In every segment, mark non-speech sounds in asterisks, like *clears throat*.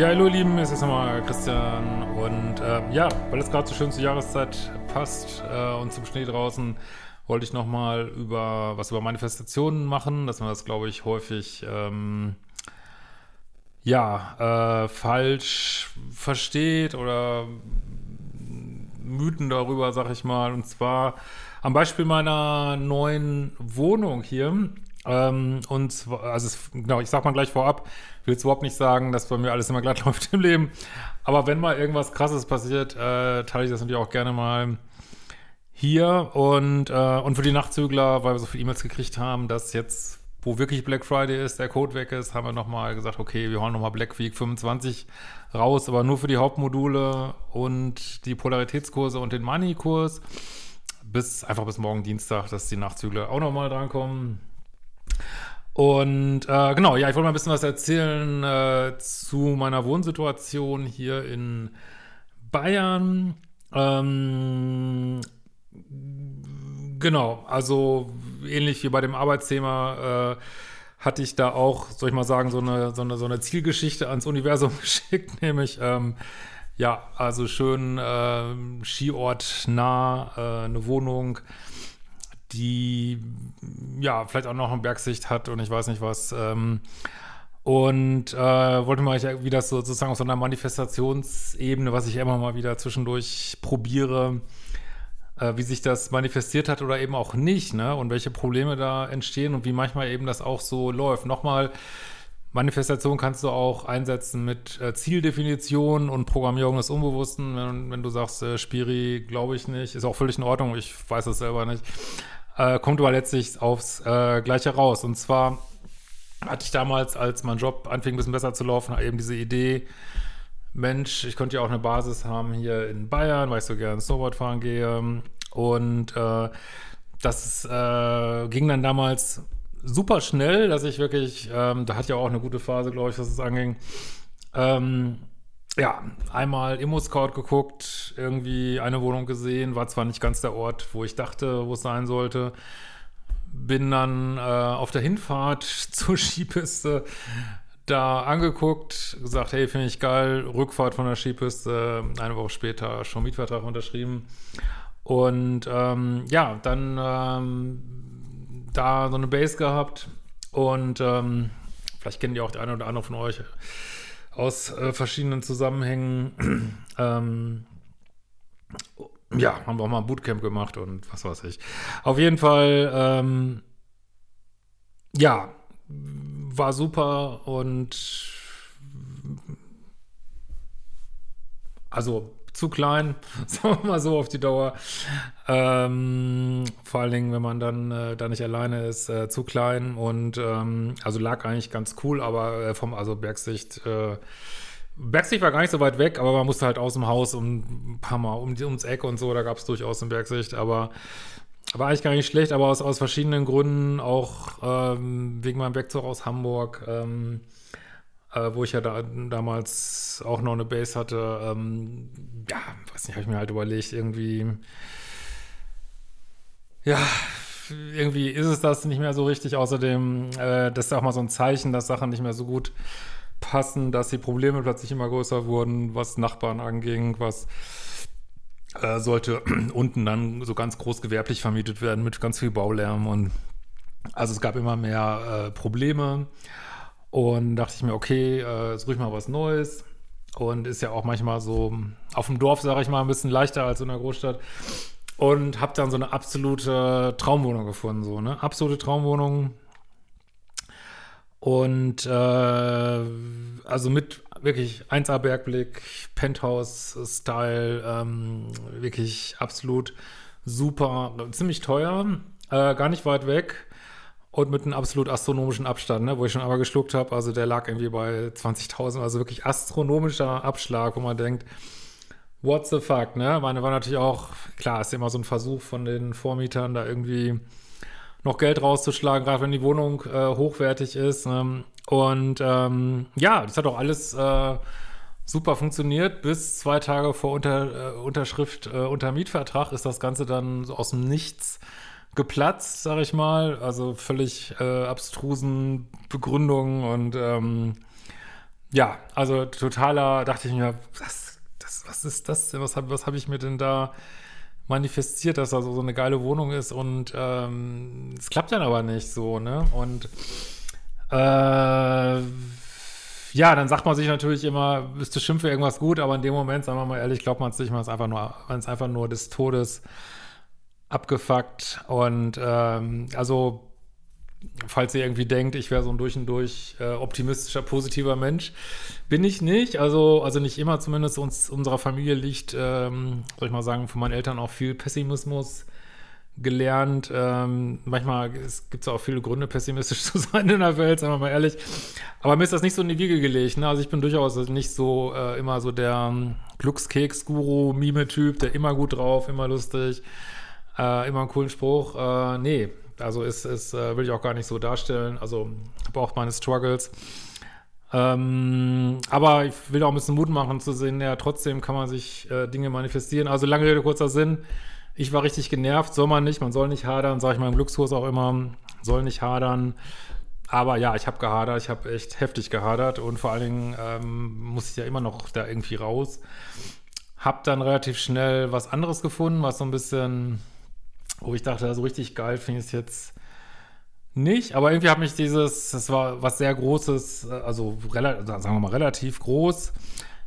Ja, hallo Lieben, es ist nochmal Christian und äh, ja, weil es gerade so schön zur Jahreszeit passt äh, und zum Schnee draußen, wollte ich nochmal über was über Manifestationen machen, dass man das, glaube ich, häufig ähm, ja, äh, falsch versteht oder Mythen darüber, sag ich mal. Und zwar am Beispiel meiner neuen Wohnung hier. Ähm, und also genau, ich sag mal gleich vorab, will jetzt überhaupt nicht sagen, dass bei mir alles immer glatt *laughs* läuft im Leben. Aber wenn mal irgendwas krasses passiert, äh, teile ich das natürlich auch gerne mal hier. Und, äh, und für die Nachtzügler, weil wir so viele E-Mails gekriegt haben, dass jetzt, wo wirklich Black Friday ist, der Code weg ist, haben wir nochmal gesagt, okay, wir holen nochmal Black Week 25 raus, aber nur für die Hauptmodule und die Polaritätskurse und den Money-Kurs. Bis einfach bis morgen Dienstag, dass die Nachtzügler auch nochmal drankommen. Und äh, genau, ja, ich wollte mal ein bisschen was erzählen äh, zu meiner Wohnsituation hier in Bayern. Ähm, genau, also ähnlich wie bei dem Arbeitsthema äh, hatte ich da auch, soll ich mal sagen, so eine, so eine, so eine Zielgeschichte ans Universum *laughs* geschickt, nämlich ähm, ja, also schön äh, Skiort nah, äh, eine Wohnung die ja vielleicht auch noch eine Bergsicht hat und ich weiß nicht was. Ähm, und äh, wollte mal, wie das sozusagen auf so einer Manifestationsebene, was ich immer mal wieder zwischendurch probiere, äh, wie sich das manifestiert hat oder eben auch nicht, ne? Und welche Probleme da entstehen und wie manchmal eben das auch so läuft. Nochmal, Manifestation kannst du auch einsetzen mit äh, Zieldefinition und Programmierung des Unbewussten. Wenn, wenn du sagst, äh, Spiri, glaube ich nicht, ist auch völlig in Ordnung, ich weiß es selber nicht äh, kommt aber letztlich aufs äh, Gleiche raus. Und zwar hatte ich damals, als mein Job anfing, ein bisschen besser zu laufen, eben diese Idee, Mensch, ich könnte ja auch eine Basis haben hier in Bayern, weil ich so gerne Snowboard fahren gehe. Und äh, das äh, ging dann damals super schnell, dass ich wirklich, ähm, da hatte ich auch eine gute Phase, glaube ich, was es anging, ähm, ja, einmal Immo-Scout geguckt, irgendwie eine Wohnung gesehen, war zwar nicht ganz der Ort, wo ich dachte, wo es sein sollte. Bin dann äh, auf der Hinfahrt *laughs* zur Skipiste da angeguckt, gesagt, hey, finde ich geil, Rückfahrt von der Skipiste, eine Woche später schon Mietvertrag unterschrieben. Und ähm, ja, dann ähm, da so eine Base gehabt und ähm, vielleicht kennt ihr auch der eine oder andere von euch aus äh, verschiedenen Zusammenhängen. *clears throat* ähm, ja, haben wir auch mal ein Bootcamp gemacht und was weiß ich. Auf jeden Fall, ähm, ja, war super und also zu klein, *laughs* sagen wir mal so auf die Dauer. Ähm, vor allen Dingen, wenn man dann äh, da nicht alleine ist, äh, zu klein und ähm, also lag eigentlich ganz cool, aber äh, vom also Bergsicht äh, Bergsicht war gar nicht so weit weg, aber man musste halt aus dem Haus um ein paar Mal um ums Eck und so, da gab es durchaus eine Bergsicht, aber war eigentlich gar nicht schlecht, aber aus, aus verschiedenen Gründen, auch ähm, wegen meinem Wegzug aus Hamburg, ähm, äh, wo ich ja da, damals auch noch eine Base hatte, ähm, ja, weiß nicht, habe ich mir halt überlegt, irgendwie, ja, irgendwie ist es das nicht mehr so richtig. Außerdem, äh, das ist auch mal so ein Zeichen, dass Sachen nicht mehr so gut passen, dass die Probleme plötzlich immer größer wurden, was Nachbarn anging, was äh, sollte *clears throat* unten dann so ganz groß gewerblich vermietet werden mit ganz viel Baulärm und also es gab immer mehr äh, Probleme. Und dachte ich mir, okay, äh, suche ich mal was Neues. Und ist ja auch manchmal so auf dem Dorf, sage ich mal, ein bisschen leichter als in der Großstadt. Und habe dann so eine absolute Traumwohnung gefunden, so, ne? Absolute Traumwohnung. Und äh, also mit wirklich 1A Bergblick, Penthouse-Style, ähm, wirklich absolut super, ziemlich teuer, äh, gar nicht weit weg und mit einem absolut astronomischen Abstand, ne, wo ich schon einmal geschluckt habe. Also der lag irgendwie bei 20.000, also wirklich astronomischer Abschlag, wo man denkt, what the fuck, ne? Meine war natürlich auch, klar, ist immer so ein Versuch von den Vormietern, da irgendwie noch Geld rauszuschlagen, gerade wenn die Wohnung äh, hochwertig ist. Ne? Und ähm, ja, das hat auch alles äh, super funktioniert. Bis zwei Tage vor Unter, äh, Unterschrift äh, unter Mietvertrag ist das Ganze dann so aus dem Nichts geplatzt, sag ich mal. Also völlig äh, abstrusen Begründungen und ähm, ja, also totaler, dachte ich mir, was, das, was ist das denn? Was habe was hab ich mir denn da manifestiert, dass da so, eine geile Wohnung ist und ähm, es klappt dann aber nicht so, ne? Und äh, ja, dann sagt man sich natürlich immer, bist du schimpfe irgendwas gut, aber in dem Moment, sagen wir mal ehrlich, glaubt man es nicht, man ist einfach nur, man ist einfach nur des Todes abgefuckt und ähm, also falls ihr irgendwie denkt, ich wäre so ein durch und durch äh, optimistischer, positiver Mensch, bin ich nicht. Also, also nicht immer zumindest uns, unserer Familie liegt, ähm, soll ich mal sagen, von meinen Eltern auch viel Pessimismus gelernt. Ähm, manchmal gibt es auch viele Gründe, pessimistisch *laughs* zu sein in der Welt, sagen wir mal ehrlich. Aber mir ist das nicht so in die Wiege gelegt. Ne? Also ich bin durchaus nicht so äh, immer so der ähm, Glückskeks-Guru-Mime-Typ, der immer gut drauf, immer lustig, äh, immer einen coolen Spruch. Äh, nee, also ist, ist äh, will ich auch gar nicht so darstellen. Also habe auch meine Struggles. Ähm, aber ich will auch ein bisschen Mut machen zu sehen, ja, trotzdem kann man sich äh, Dinge manifestieren. Also lange Rede, kurzer Sinn. Ich war richtig genervt, soll man nicht, man soll nicht hadern, sage ich meinem Glückskurs auch immer, soll nicht hadern. Aber ja, ich habe gehadert, ich habe echt heftig gehadert und vor allen Dingen ähm, muss ich ja immer noch da irgendwie raus. Hab dann relativ schnell was anderes gefunden, was so ein bisschen wo ich dachte, so richtig geil finde ich es jetzt nicht, aber irgendwie hat mich dieses, das war was sehr Großes, also sagen wir mal relativ groß,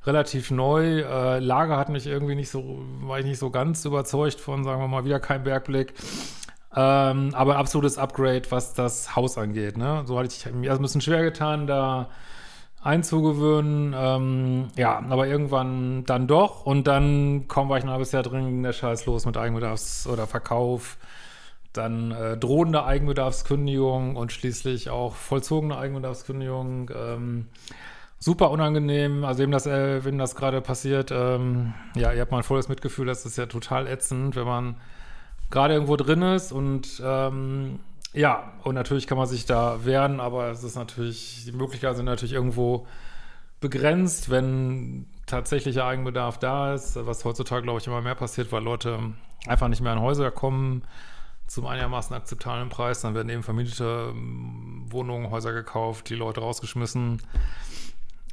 relativ neu. Äh, Lager hat mich irgendwie nicht so, war ich nicht so ganz überzeugt von, sagen wir mal, wieder kein Bergblick. Ähm, aber absolutes Upgrade, was das Haus angeht. Ne? So hatte ich mir ein bisschen schwer getan, da einzugewöhnen. Ähm, ja, aber irgendwann dann doch. Und dann kaum war ich ein halbes Jahr drin, der Scheiß los mit Eigenbedarfs- oder Verkauf. Dann äh, drohende Eigenbedarfskündigung und schließlich auch vollzogene Eigenbedarfskündigung. Ähm, super unangenehm. Also wem das, äh, das gerade passiert, ähm, ja, ihr habt mal ein volles Mitgefühl. Das ist ja total ätzend, wenn man gerade irgendwo drin ist und ähm, ja, und natürlich kann man sich da wehren, aber es ist natürlich, die Möglichkeiten sind natürlich irgendwo begrenzt, wenn tatsächlicher Eigenbedarf da ist, was heutzutage, glaube ich, immer mehr passiert, weil Leute einfach nicht mehr in Häuser kommen zum einigermaßen akzeptablen Preis, dann werden eben vermietete ähm, Wohnungen, Häuser gekauft, die Leute rausgeschmissen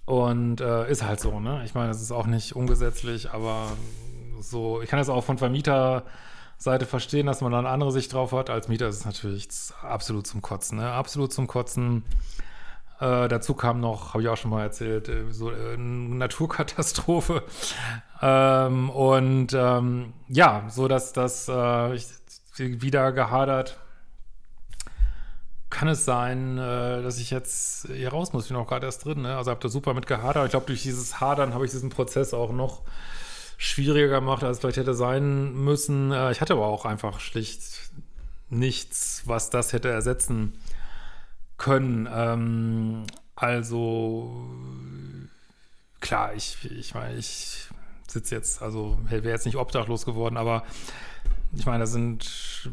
und äh, ist halt so, ne? Ich meine, das ist auch nicht ungesetzlich, aber so, ich kann das auch von Vermieter Seite verstehen, dass man da eine andere Sicht drauf hat. Als Mieter ist es natürlich absolut zum Kotzen, ne? Absolut zum Kotzen. Äh, dazu kam noch, habe ich auch schon mal erzählt, äh, so äh, eine Naturkatastrophe. *laughs* ähm, und ähm, ja, so dass das äh, ich, wieder gehadert. Kann es sein, äh, dass ich jetzt hier raus muss? Ich bin auch gerade erst drin. Ne? Also habe da super mit gehadert. Ich glaube, durch dieses Hadern habe ich diesen Prozess auch noch schwieriger gemacht, als es vielleicht hätte sein müssen. Äh, ich hatte aber auch einfach schlicht nichts, was das hätte ersetzen können. Ähm, also klar, ich, ich meine, ich sitze jetzt, also wäre jetzt nicht obdachlos geworden, aber ich meine, da sind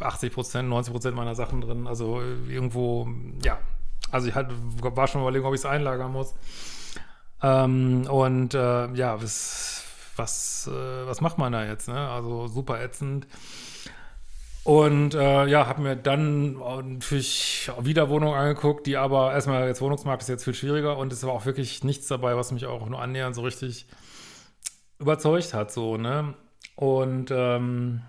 80 Prozent, 90 Prozent meiner Sachen drin. Also irgendwo, ja, also ich halt, war schon überlegen, ob ich es einlagern muss. Ähm, und äh, ja, es was, äh, was macht man da jetzt? Ne? Also super ätzend. Und äh, ja, habe mir dann natürlich wieder Wohnungen angeguckt, die aber erstmal jetzt Wohnungsmarkt ist jetzt viel schwieriger und es war auch wirklich nichts dabei, was mich auch nur annähernd so richtig überzeugt hat, so, ne? Und ähm,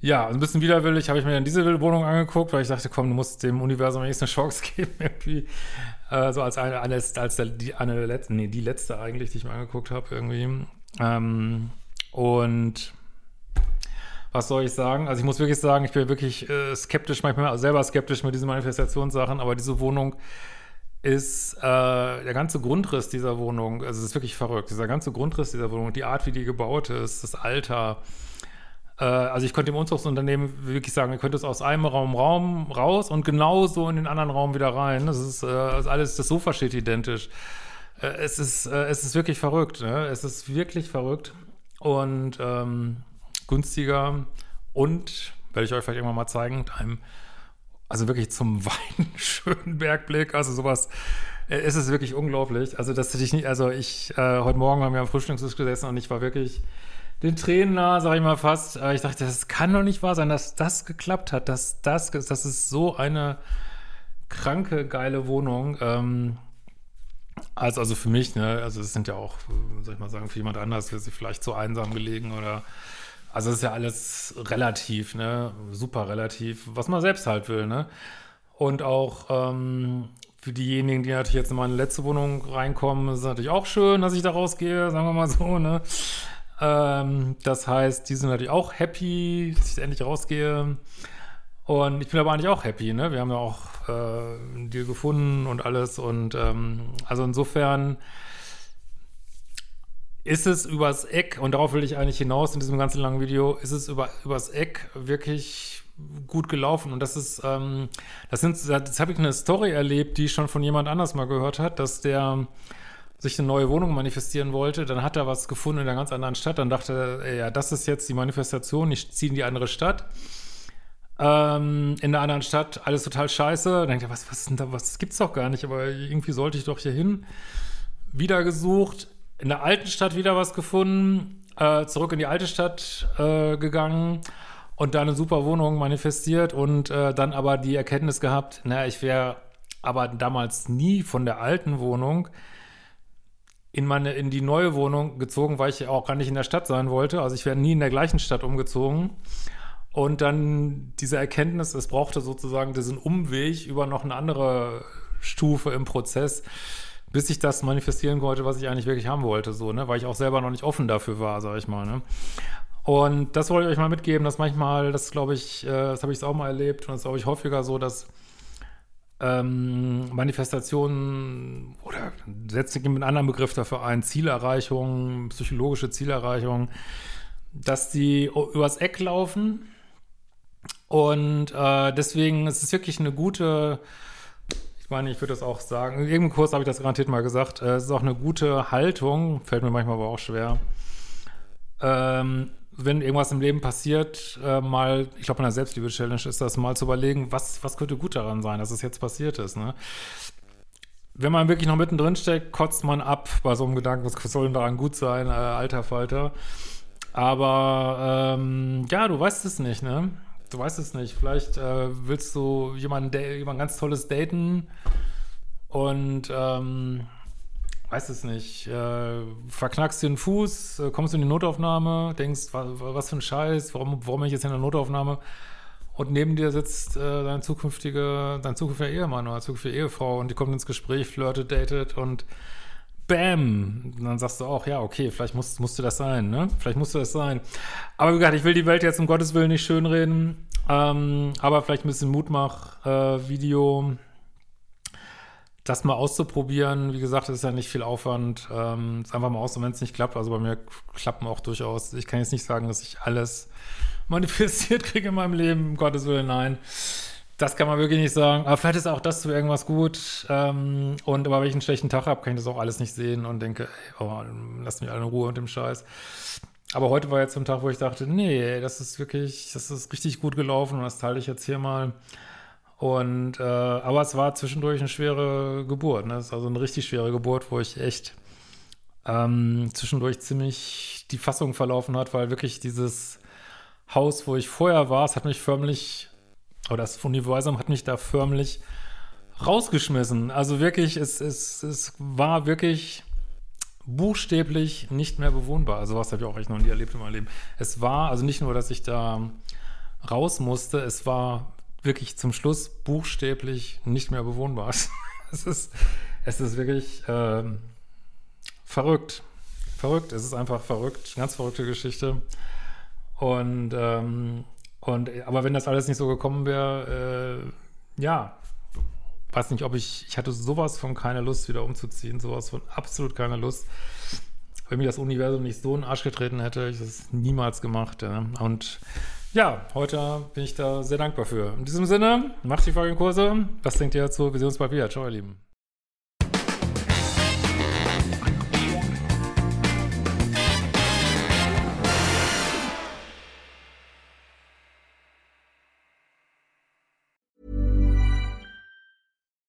ja, ein bisschen widerwillig habe ich mir dann diese Wohnung angeguckt, weil ich dachte, komm, du musst dem Universum wenigstens eine Chance *laughs* geben, irgendwie. Äh, so als eine, als, als der, die, eine der letzten, nee, die letzte eigentlich, die ich mir angeguckt habe, irgendwie. Ähm, und was soll ich sagen? Also ich muss wirklich sagen, ich bin wirklich äh, skeptisch, manchmal selber skeptisch mit diesen Manifestationssachen, aber diese Wohnung ist äh, der ganze Grundriss dieser Wohnung, also es ist wirklich verrückt, dieser ganze Grundriss dieser Wohnung, die Art, wie die gebaut ist, das Alter. Äh, also ich könnte im Umzugsunternehmen wirklich sagen, ihr könnt es aus einem Raum, Raum raus und genauso in den anderen Raum wieder rein. Das ist, äh, alles, das Sofa steht identisch. Äh, es, ist, äh, es ist wirklich verrückt, ne? es ist wirklich verrückt und ähm, günstiger und, werde ich euch vielleicht irgendwann mal zeigen, einem also wirklich zum *laughs* weiten, schönen Bergblick, also sowas, äh, es ist wirklich unglaublich. Also, das ich nicht, also ich, äh, heute Morgen haben wir am Frühstückstisch gesessen und ich war wirklich den Tränen nah, sag ich mal fast. Äh, ich dachte, das kann doch nicht wahr sein, dass das geklappt hat, dass das, das ist so eine kranke, geile Wohnung. Ähm, also, also für mich, ne, also es sind ja auch, äh, soll ich mal sagen, für jemand anders wäre sie vielleicht zu einsam gelegen oder also ist ja alles relativ, ne? Super relativ, was man selbst halt will, ne? Und auch ähm, für diejenigen, die natürlich jetzt in meine letzte Wohnung reinkommen, ist es natürlich auch schön, dass ich da rausgehe, sagen wir mal so, ne? Ähm, das heißt, die sind natürlich auch happy, dass ich endlich rausgehe. Und ich bin aber eigentlich auch happy, ne? Wir haben ja auch äh, einen Deal gefunden und alles. Und ähm, also insofern ist es übers Eck, und darauf will ich eigentlich hinaus in diesem ganzen langen Video, ist es über, übers Eck wirklich gut gelaufen. Und das ist, ähm, das sind, das habe ich eine Story erlebt, die ich schon von jemand anders mal gehört hat, dass der sich eine neue Wohnung manifestieren wollte, dann hat er was gefunden in einer ganz anderen Stadt, dann dachte er, ja, das ist jetzt die Manifestation, ich ziehe in die andere Stadt. Ähm, in der anderen Stadt alles total scheiße. Dann denkt er, was, was da, was gibt's doch gar nicht, aber irgendwie sollte ich doch hier hin. Wieder gesucht, in der alten Stadt wieder was gefunden, äh, zurück in die alte Stadt äh, gegangen und da eine super Wohnung manifestiert und äh, dann aber die Erkenntnis gehabt, naja, ich wäre aber damals nie von der alten Wohnung in meine in die neue Wohnung gezogen, weil ich auch gar nicht in der Stadt sein wollte. Also ich wäre nie in der gleichen Stadt umgezogen. Und dann diese Erkenntnis, es brauchte sozusagen diesen Umweg über noch eine andere Stufe im Prozess, bis ich das manifestieren konnte, was ich eigentlich wirklich haben wollte, so, ne, weil ich auch selber noch nicht offen dafür war, sag ich mal, ne. Und das wollte ich euch mal mitgeben, dass manchmal, das glaube ich, äh, das habe ich auch mal erlebt und das glaube ich häufiger so, dass ähm, Manifestationen oder setze ich mit einem anderen Begriff dafür ein, Zielerreichung, psychologische Zielerreichung, dass die übers Eck laufen und äh, deswegen ist es wirklich eine gute ich meine, ich würde das auch sagen. In irgendeinem Kurs habe ich das garantiert mal gesagt. Äh, es ist auch eine gute Haltung, fällt mir manchmal aber auch schwer. Ähm, wenn irgendwas im Leben passiert, äh, mal, ich glaube, in der Selbstliebe-Challenge ist das mal zu überlegen, was, was könnte gut daran sein, dass es jetzt passiert ist. Ne? Wenn man wirklich noch mittendrin steckt, kotzt man ab bei so einem Gedanken, was soll denn daran gut sein, äh, alter Falter. Aber ähm, ja, du weißt es nicht, ne? du weißt es nicht. Vielleicht äh, willst du jemanden, jemand ganz tolles daten und ähm, weiß es nicht, äh, verknackst den Fuß, äh, kommst in die Notaufnahme, denkst, was, was für ein Scheiß, warum, warum bin ich jetzt in der Notaufnahme? Und neben dir sitzt äh, dein zukünftiger, dein zukünftiger Ehemann oder zukünftige Ehefrau und die kommt ins Gespräch, flirtet, datet und Bam! Und dann sagst du auch, ja, okay, vielleicht muss, musste das sein, ne? Vielleicht musste das sein. Aber wie gesagt, ich will die Welt jetzt um Gottes Willen nicht schönreden. Ähm, aber vielleicht ein bisschen Mutmach-Video. Äh, das mal auszuprobieren, wie gesagt, ist ja nicht viel Aufwand. Ähm, ist einfach mal aus, wenn es nicht klappt. Also bei mir klappen auch durchaus. Ich kann jetzt nicht sagen, dass ich alles *laughs* manifestiert kriege in meinem Leben, um Gottes Willen, nein. Das kann man wirklich nicht sagen. Aber vielleicht ist auch das zu irgendwas gut. Ähm, und aber wenn ich einen schlechten Tag habe, kann ich das auch alles nicht sehen und denke, ey, oh, lass mich alle in Ruhe mit dem Scheiß. Aber heute war jetzt so ein Tag, wo ich dachte, nee, das ist wirklich, das ist richtig gut gelaufen und das teile ich jetzt hier mal. Und äh, aber es war zwischendurch eine schwere Geburt. Ne? Das ist also eine richtig schwere Geburt, wo ich echt ähm, zwischendurch ziemlich die Fassung verlaufen hat, weil wirklich dieses Haus, wo ich vorher war, es hat mich förmlich aber das Universum hat mich da förmlich rausgeschmissen. Also wirklich, es, es, es war wirklich buchstäblich nicht mehr bewohnbar. Also was habe ich auch echt noch nie erlebt in meinem Leben. Es war, also nicht nur, dass ich da raus musste, es war wirklich zum Schluss buchstäblich nicht mehr bewohnbar. *laughs* es ist, es ist wirklich äh, verrückt. Verrückt, es ist einfach verrückt, ganz verrückte Geschichte. Und ähm, und, aber wenn das alles nicht so gekommen wäre, äh, ja, weiß nicht, ob ich, ich hatte sowas von keine Lust, wieder umzuziehen, sowas von absolut keine Lust. Wenn mir das Universum nicht so in den Arsch getreten hätte, ich das niemals gemacht. Ja. Und ja, heute bin ich da sehr dankbar für. In diesem Sinne, macht die folgenden Kurse. Was denkt ihr dazu? Wir sehen uns bald wieder. Ciao, ihr Lieben.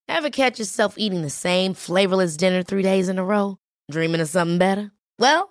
Ever catch yourself eating the same flavorless dinner three days in a row? Dreaming of something better? Well,